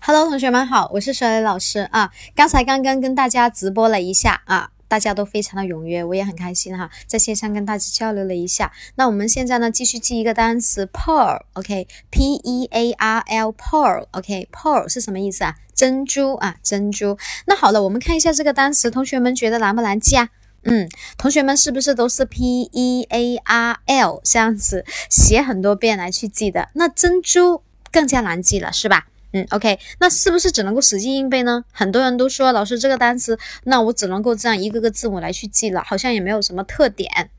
Hello，同学们好，我是小雷老师啊。刚才刚刚跟大家直播了一下啊，大家都非常的踊跃，我也很开心哈，在线上跟大家交流了一下。那我们现在呢，继续记一个单词 pearl，OK，P E A R L，pearl，OK，pearl 是什么意思啊？珍珠啊，珍珠。那好了，我们看一下这个单词，同学们觉得难不难记啊？嗯，同学们是不是都是 P E A R L 这样子写很多遍来去记的？那珍珠更加难记了，是吧？嗯，OK，那是不是只能够死记硬背呢？很多人都说老师这个单词，那我只能够这样一个个字母来去记了，好像也没有什么特点。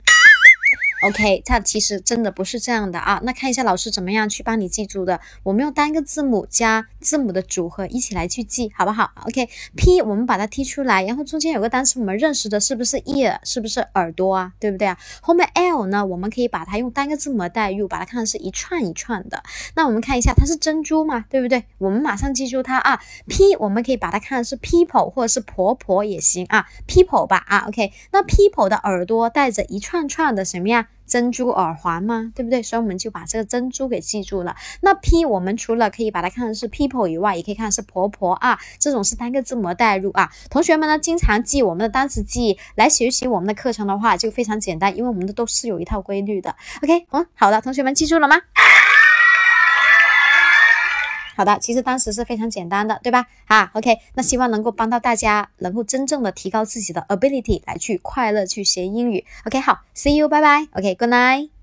OK，它其实真的不是这样的啊。那看一下老师怎么样去帮你记住的。我们用单个字母加字母的组合一起来去记，好不好？OK，P 我们把它踢出来，然后中间有个单词我们认识的，是不是 ear？是不是耳朵啊？对不对啊？后面 L 呢，我们可以把它用单个字母代入，把它看成是一串一串的。那我们看一下，它是珍珠嘛？对不对？我们马上记住它啊。P 我们可以把它看成是 people 或者是婆婆也行啊，people 吧啊。OK，那 people 的耳朵带着一串串的什么呀？珍珠耳环吗？对不对？所以我们就把这个珍珠给记住了。那 P 我们除了可以把它看成是 people 以外，也可以看是婆婆啊。这种是单个字母代入啊。同学们呢，经常记我们的单词记忆来学习我们的课程的话，就非常简单，因为我们的都是有一套规律的。OK，嗯，好的，同学们记住了吗？好的，其实当时是非常简单的，对吧？啊，OK，那希望能够帮到大家，能够真正的提高自己的 ability，来去快乐去学英语。OK，好，See you，拜拜。OK，Good night。